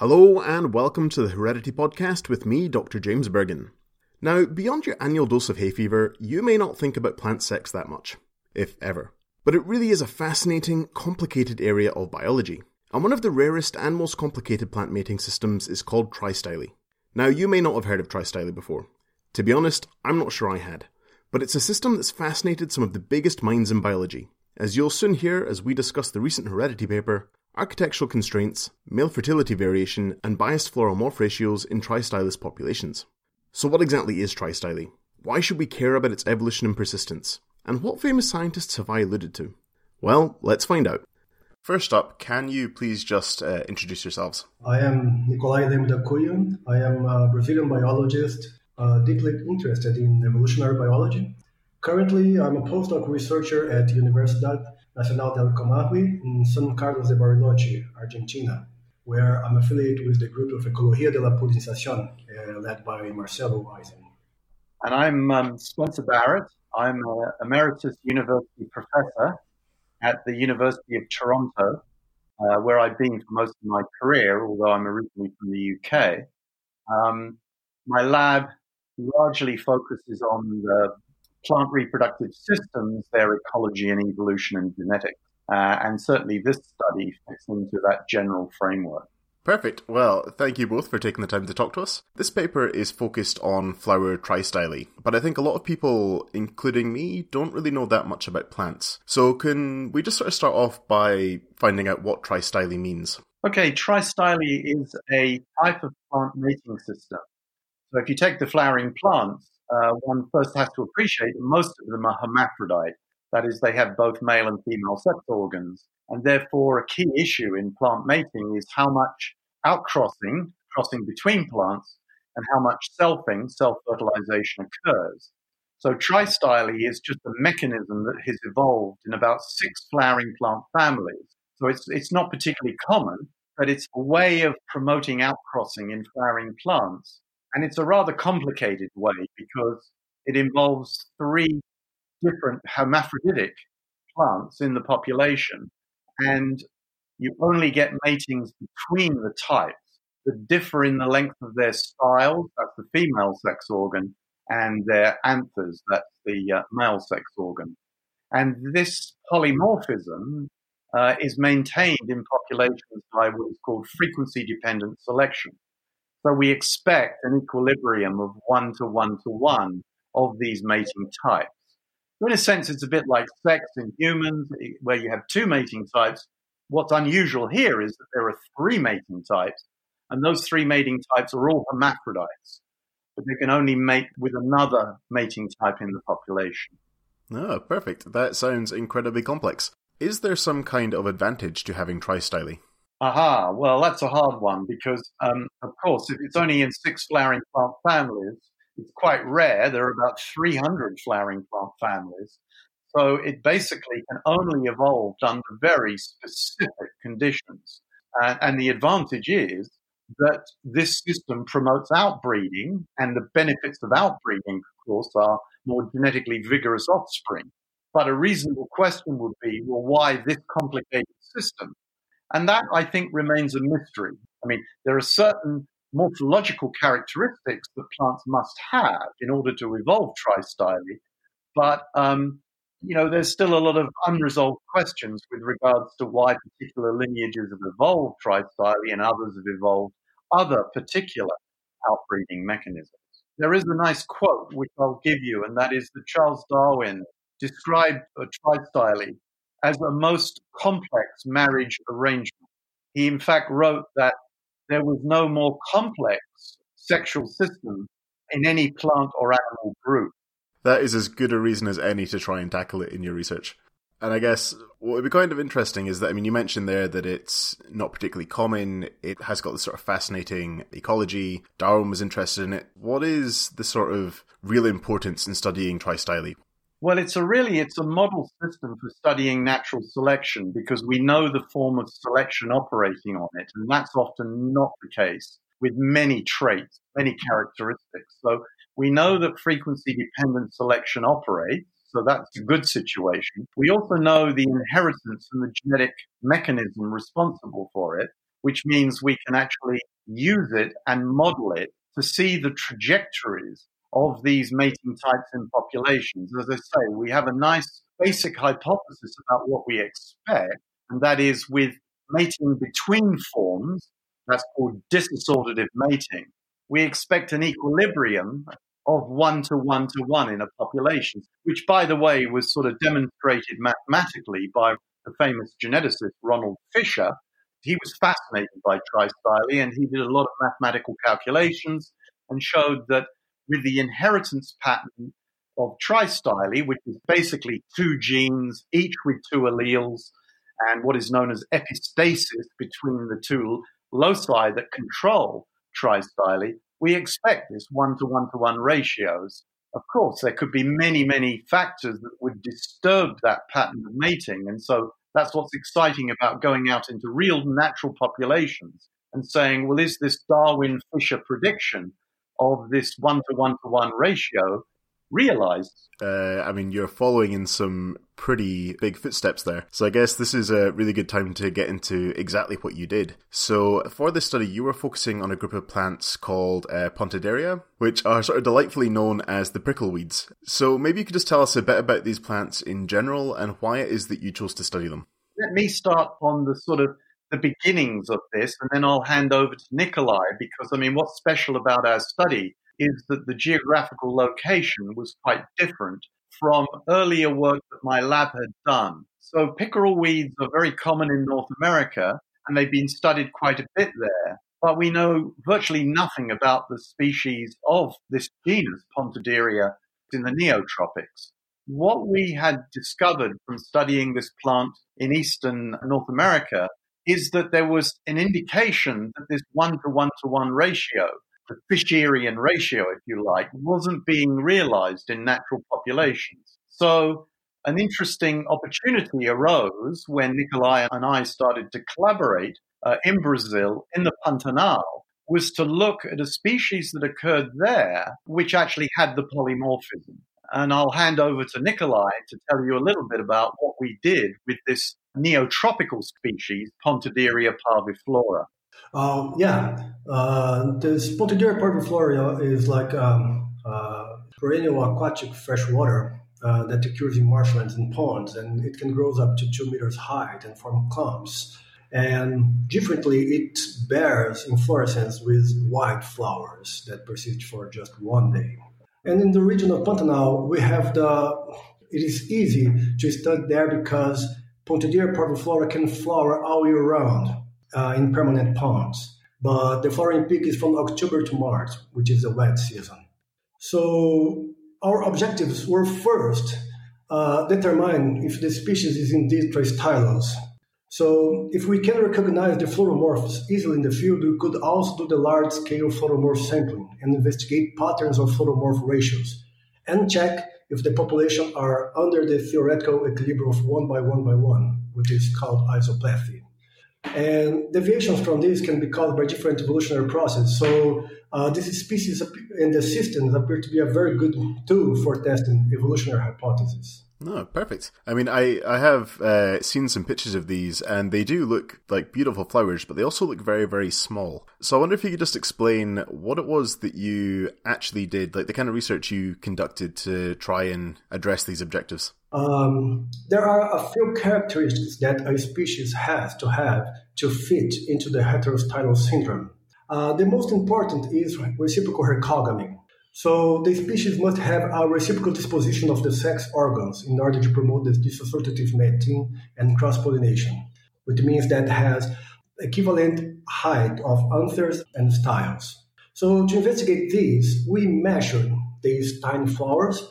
Hello and welcome to the Heredity Podcast with me, Dr. James Burgon. Now, beyond your annual dose of hay fever, you may not think about plant sex that much, if ever. But it really is a fascinating, complicated area of biology. And one of the rarest and most complicated plant mating systems is called tristyle. Now, you may not have heard of tristyle before. To be honest, I'm not sure I had. But it's a system that's fascinated some of the biggest minds in biology, as you'll soon hear as we discuss the recent heredity paper architectural constraints, male fertility variation, and biased floral morph ratios in tristylous populations. So, what exactly is tristyle? Why should we care about its evolution and persistence? And what famous scientists have I alluded to? Well, let's find out. First up, can you please just uh, introduce yourselves? I am Nicolay Leme da Cunha. I am a Brazilian biologist uh, deeply interested in evolutionary biology. Currently, I'm a postdoc researcher at Universidad Nacional del Comahue in San Carlos de Bariloche, Argentina, where I'm affiliated with the group of Ecologia de la Polinización, uh, led by Marcelo Aizen. And I'm um, Spencer Barrett. I'm an emeritus university professor at the University of Toronto, uh, where I've been for most of my career, although I'm originally from the UK. Um, my lab largely focuses on the plant reproductive systems, their ecology and evolution and genetics. Uh, and certainly this study fits into that general framework. Perfect. Well, thank you both for taking the time to talk to us. This paper is focused on flower tristyle, but I think a lot of people, including me, don't really know that much about plants. So can we just sort of start off by finding out what tristyle means? Okay, tristyle is a type of plant mating system. So if you take the flowering plants, uh, one first has to appreciate that most of them are hermaphrodite. That is, they have both male and female sex organs. And therefore, a key issue in plant mating is how much outcrossing, crossing between plants, and how much selfing, self fertilization occurs. So, tristyle is just a mechanism that has evolved in about six flowering plant families. So, it's, it's not particularly common, but it's a way of promoting outcrossing in flowering plants and it's a rather complicated way because it involves three different hermaphroditic plants in the population. And you only get matings between the types that differ in the length of their styles, that's the female sex organ, and their anthers, that's the uh, male sex organ. And this polymorphism uh, is maintained in populations by what is called frequency dependent selection. So we expect an equilibrium of one to one to one of these mating types. So in a sense, it's a bit like sex in humans, eh, where you have two mating types. What's unusual here is that there are three mating types, and those three mating types are all hermaphrodites, but they can only mate with another mating type in the population. Oh, perfect. That sounds incredibly complex. Is there some kind of advantage to having tristyle? Aha, well, that's a hard one because, um, of course, if it's only in six flowering plant families, it's quite rare. There are about 300 flowering plant families. So it basically can only evolve under very specific conditions. And, and the advantage is that this system promotes outbreeding, and the benefits of outbreeding, of course, are more genetically vigorous offspring. But a reasonable question would be well, why this complicated system? And that, I think, remains a mystery. I mean, there are certain morphological characteristics that plants must have in order to evolve tristyle, but um, you know, there's still a lot of unresolved questions with regards to why particular lineages have evolved tristyle and others have evolved other particular outbreeding mechanisms. There is a nice quote which I'll give you, and that is that Charles Darwin described a tristyle as a most complex marriage arrangement. He, in fact, wrote that there was no more complex sexual system in any plant or animal group. That is as good a reason as any to try and tackle it in your research. And I guess what would be kind of interesting is that, I mean, you mentioned there that it's not particularly common. It has got this sort of fascinating ecology. Darwin was interested in it. What is the sort of real importance in studying Tristilum? Well, it's a really it's a model system for studying natural selection because we know the form of selection operating on it, and that's often not the case with many traits, many characteristics. So we know that frequency dependent selection operates. So that's a good situation. We also know the inheritance and the genetic mechanism responsible for it, which means we can actually use it and model it to see the trajectories of these mating types in populations. As I say, we have a nice basic hypothesis about what we expect, and that is with mating between forms, that's called disassortative mating, we expect an equilibrium of one to one to one in a population, which, by the way, was sort of demonstrated mathematically by the famous geneticist Ronald Fisher. He was fascinated by Tristilum and he did a lot of mathematical calculations and showed that with the inheritance pattern of Tristilum, which is basically two genes, each with two alleles, and what is known as epistasis between the two loci that control Tristilum, we expect this one to one to one ratios. Of course, there could be many, many factors that would disturb that pattern of mating. And so that's what's exciting about going out into real natural populations and saying, well, is this Darwin Fisher prediction of this one to one to one ratio realized. Uh, I mean, you're following in some pretty big footsteps there. So I guess this is a really good time to get into exactly what you did. So for this study, you were focusing on a group of plants called uh, Pontederia, which are sort of delightfully known as the pickerel weeds. So maybe you could just tell us a bit about these plants in general and why it is that you chose to study them. Let me start on the sort of the beginnings of this, and then I'll hand over to Nicolay because I mean, what's special about our study is that the geographical location was quite different from earlier work that my lab had done. So pickerel weeds are very common in North America, and they've been studied quite a bit there. But we know virtually nothing about the species of this genus, Pontederia, in the neotropics. What we had discovered from studying this plant in eastern North America is that there was an indication that this one to one to one ratio, the Fisherian ratio, if you like, wasn't being realized in natural populations. So an interesting opportunity arose when Nicolay and I started to collaborate uh, in Brazil in the Pantanal was to look at a species that occurred there, which actually had the polymorphism. And I'll hand over to Nicolay to tell you a little bit about what we did with this neotropical species, Pontederia parviflora. Uh, yeah, uh, this Pontederia parviflora is like um, uh, perennial aquatic freshwater uh, that occurs in marshlands and ponds, and it can grow up to two meters height and form clumps. And differently, it bears inflorescence with white flowers that persist for just one day. And in the region of Pantanal, we have the. It is easy to study there because Pontederia parviflora can flower all year round uh, in permanent ponds, but the flowering peak is from October to March, which is the wet season. So our objectives were first uh, determine if the species is indeed tristylous. So if we can recognize the floral morphs easily in the field, we could also do the large-scale floral morph sampling and investigate patterns of floral morph ratios and check if the population are under the theoretical equilibrium of one by one by one, which is called isoplethy. And deviations from this can be caused by different evolutionary processes. So uh, this species and the systems appear to be a very good tool for testing evolutionary hypotheses. No, perfect. I mean, I I have uh, seen some pictures of these, and they do look like beautiful flowers, but they also look very very small. So I wonder if you could just explain what it was that you actually did, like the kind of research you conducted to try and address these objectives. Um, there are a few characteristics that a species has to have to fit into the heterostylous syndrome. Uh, the most important is reciprocal hercogamy. So the species must have a reciprocal disposition of the sex organs in order to promote this disassortative mating and cross-pollination, which means that has equivalent height of anthers and styles. So to investigate these, we measured these tiny flowers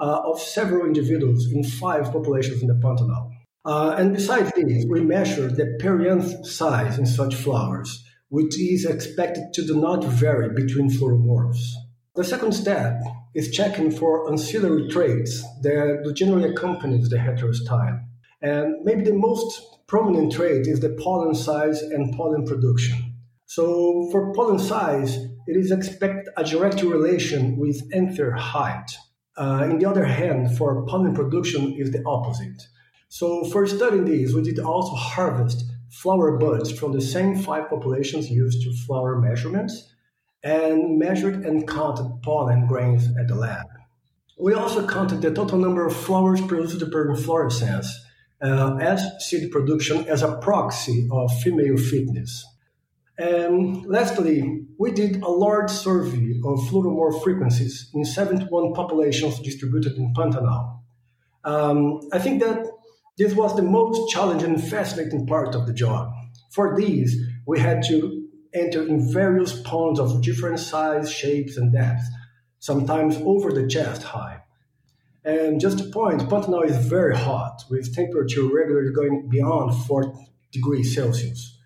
uh, of several individuals in five populations in the Pantanal. Uh, and besides this, we measured the perianth size in such flowers, which is expected to do not vary between floral morphs. The second step is checking for ancillary traits that generally accompany the heterostyle. And maybe the most prominent trait is the pollen size and pollen production. So for pollen size, it is expected a direct relation with anther height. Uh, in the other hand, for pollen production is the opposite. So for studying these, we did also harvest flower buds from the same five populations used to flower measurements and measured and counted pollen grains at the lab. We also counted the total number of flowers produced per inflorescence uh, as seed production as a proxy of female fitness. And lastly, we did a large survey of floral morph frequencies in 71 populations distributed in Pantanal. Um, I think that this was the most challenging and fascinating part of the job. For these, we had to enter in various ponds of different size, shapes, and depths, sometimes over the chest high. And just a point, Pantanal is very hot, with temperature regularly going beyond 40 degrees Celsius.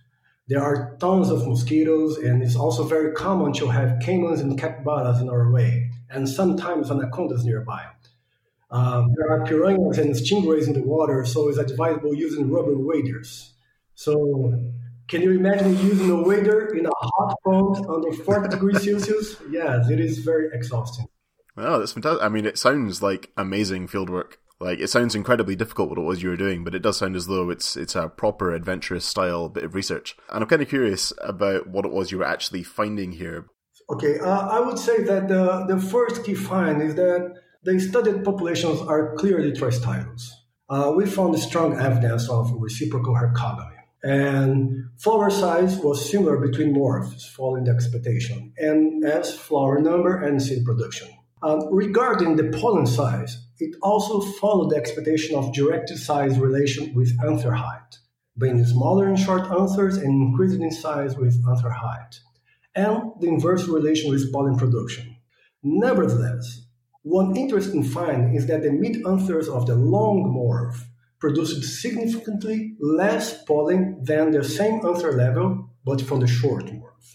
There are tons of mosquitoes, and it's also very common to have caimans and capybaras in our way, and sometimes anacondas nearby. Um, there are piranhas and stingrays in the water, so it's advisable using rubber waders. So, can you imagine using a wader in a hot pond under 40 degrees Celsius? Yes, it is very exhausting. Wow, that's fantastic. I mean, it sounds like amazing fieldwork. Like it sounds incredibly difficult what it was you were doing, but it does sound as though it's it's a proper adventurous style bit of research. And I'm kind of curious about what it was you were actually finding here. Okay, uh, I would say that the the first key find is that the studied populations are clearly tristylous. Uh, we found strong evidence of reciprocal hercogamy. And flower size was similar between morphs, following the expectation, and as flower number and seed production. Um, regarding the pollen size, it also followed the expectation of direct size relation with anther height, being smaller in short anthers and increasing in size with anther height, and the inverse relation with pollen production. Nevertheless, one interesting find is that the mid-anthers of the long morph produced significantly less pollen than the same anther level, but from the short morph.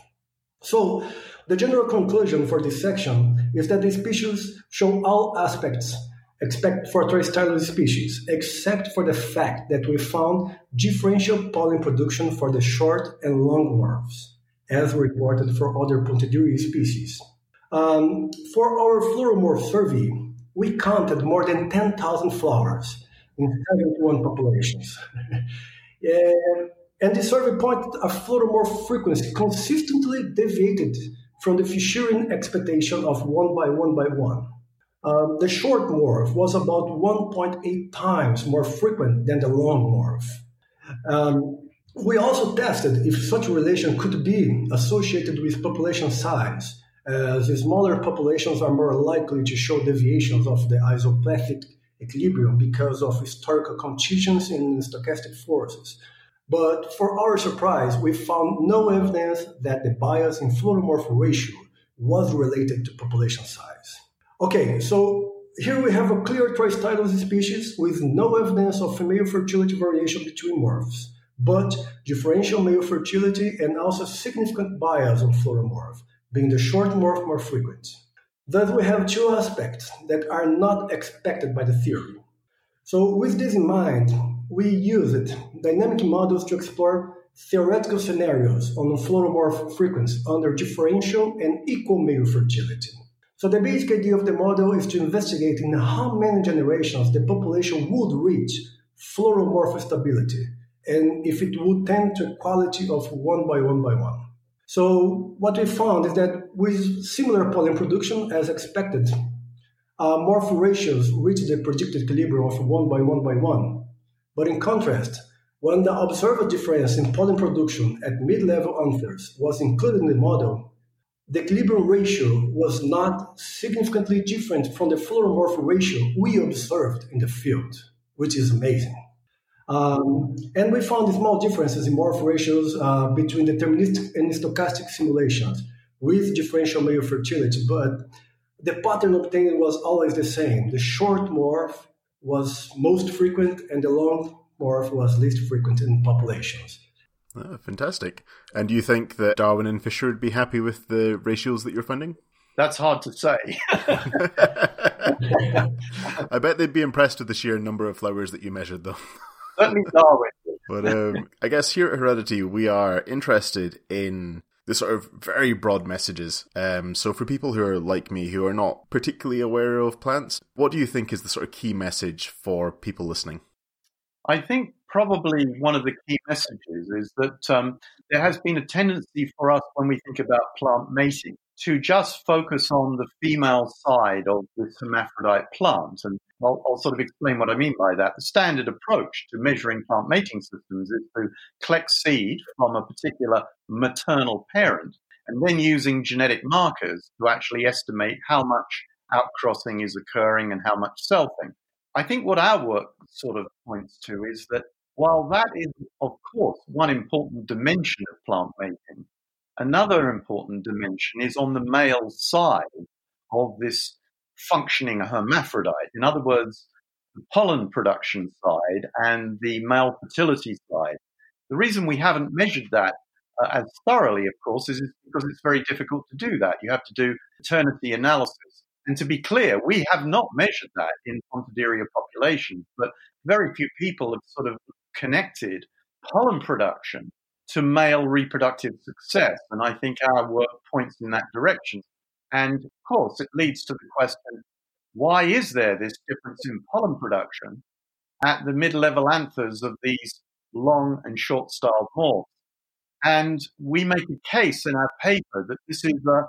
So, the general conclusion for this section is that the species show all aspects expect for tristylous species, except for the fact that we found differential pollen production for the short and long morphs, as reported for other Pontederia species. Um, for our floral morph survey, we counted more than 10,000 flowers in 71 populations. and, and the survey pointed a floral morph frequency consistently deviated from the Fisherian expectation of 1 by 1 by 1. Um, the short morph was about 1.8 times more frequent than the long morph. Um, we also tested if such relation could be associated with population size as smaller populations are more likely to show deviations of the isoplethic equilibrium because of historical contingents in stochastic forces. But for our surprise, we found no evidence that the bias in floral morph ratio was related to population size. Okay, so here we have a clear tristylous species with no evidence of female fertility variation between morphs, but differential male fertility and also significant bias on floral morph being the short morph more frequent. Thus, we have two aspects that are not expected by the theory. So, with this in mind, we used dynamic models to explore theoretical scenarios on floral morph frequency under differential and equal male fertility. So, the basic idea of the model is to investigate in how many generations the population would reach floral morph stability and if it would tend to equality of one by one by one. So what we found is that with similar pollen production as expected, uh, morph ratios reach the predicted equilibrium of 1 by 1 by 1. But in contrast, when the observed difference in pollen production at mid-level anthers was included in the model, the equilibrium ratio was not significantly different from the floral morph ratio we observed in the field, which is amazing. Um, and we found small differences in morph ratios uh, between deterministic and stochastic simulations with differential male fertility. But the pattern obtained was always the same. The short morph was most frequent, and the long morph was least frequent in populations. Oh, fantastic. And do you think that Darwin and Fisher would be happy with the ratios that you're finding? That's hard to say. I bet they'd be impressed with the sheer number of flowers that you measured, though. Certainly Darwin. but um, I guess here at Heredity, we are interested in the sort of very broad messages. Um, so for people who are like me, who are not particularly aware of plants, what do you think is the sort of key message for people listening? I think probably one of the key messages is that um, there has been a tendency for us when we think about plant mating to just focus on the female side of this hermaphrodite plant. And I'll, I'll, sort of explain what I mean by that. The standard approach to measuring plant mating systems is to collect seed from a particular maternal parent and then using genetic markers to actually estimate how much outcrossing is occurring and how much selfing. I think what our work sort of points to is that while that is, of course, one important dimension of plant mating, Another important dimension is on the male side of this functioning hermaphrodite. In other words, the pollen production side and the male fertility side. The reason we haven't measured that uh, as thoroughly, of course, is because it's very difficult to do that. You have to do paternity analysis. And to be clear, we have not measured that in Pontederia populations, but very few people have sort of connected pollen production to male reproductive success. And I think our work points in that direction. And of course, it leads to the question why is there this difference in pollen production at the mid level anthers of these long and short styled morphs? And we make a case in our paper that this is a,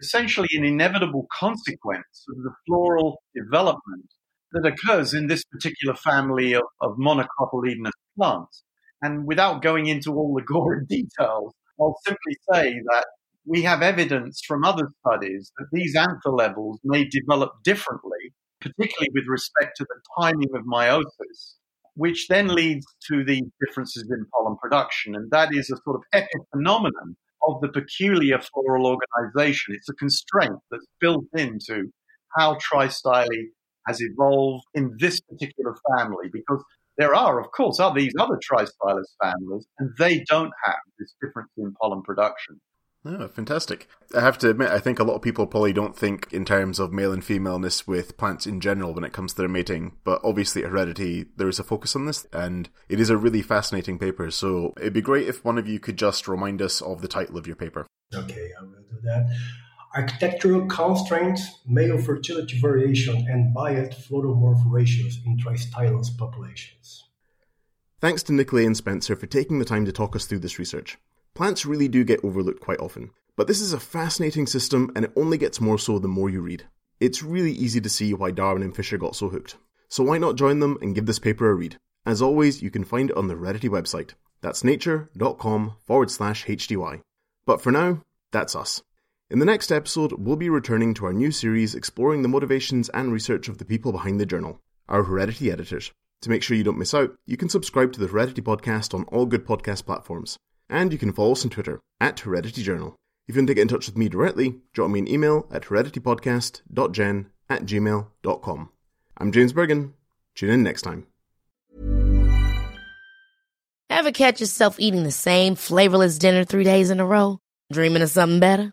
essentially an inevitable consequence of the floral development that occurs in this particular family of, of monocotyledonous plants. And without going into all the gory details, I'll simply say that we have evidence from other studies that these anther levels may develop differently, particularly with respect to the timing of meiosis, which then leads to the differences in pollen production. And that is a sort of epiphenomenon of the peculiar floral organization. It's a constraint that's built into how tristyly has evolved in this particular family because there are, of course, are these other tristylous families, and they don't have this difference in pollen production. Oh, fantastic. I have to admit, I think a lot of people probably don't think in terms of male and femaleness with plants in general when it comes to their mating, but obviously heredity, there is a focus on this, and it is a really fascinating paper. So it'd be great if one of you could just remind us of the title of your paper. Okay, I will do that. Architectural constraints, male fertility variation, and biased floral morph ratios in tristylous populations. Thanks to Nicolay and Spencer for taking the time to talk us through this research. Plants really do get overlooked quite often, but this is a fascinating system and it only gets more so the more you read. It's really easy to see why Darwin and Fisher got so hooked. So why not join them and give this paper a read? As always, you can find it on the Heredity website. That's nature.com forward slash HDY. But for now, that's us. In the next episode, we'll be returning to our new series exploring the motivations and research of the people behind the journal, our Heredity editors. To make sure you don't miss out, you can subscribe to the Heredity podcast on all good podcast platforms. And you can follow us on Twitter, at Heredity Journal. If you want to get in touch with me directly, drop me an email at hereditypodcast.gen at gmail.com. I'm James Burgon. Tune in next time. Ever catch yourself eating the same flavorless dinner three days in a row? Dreaming of something better?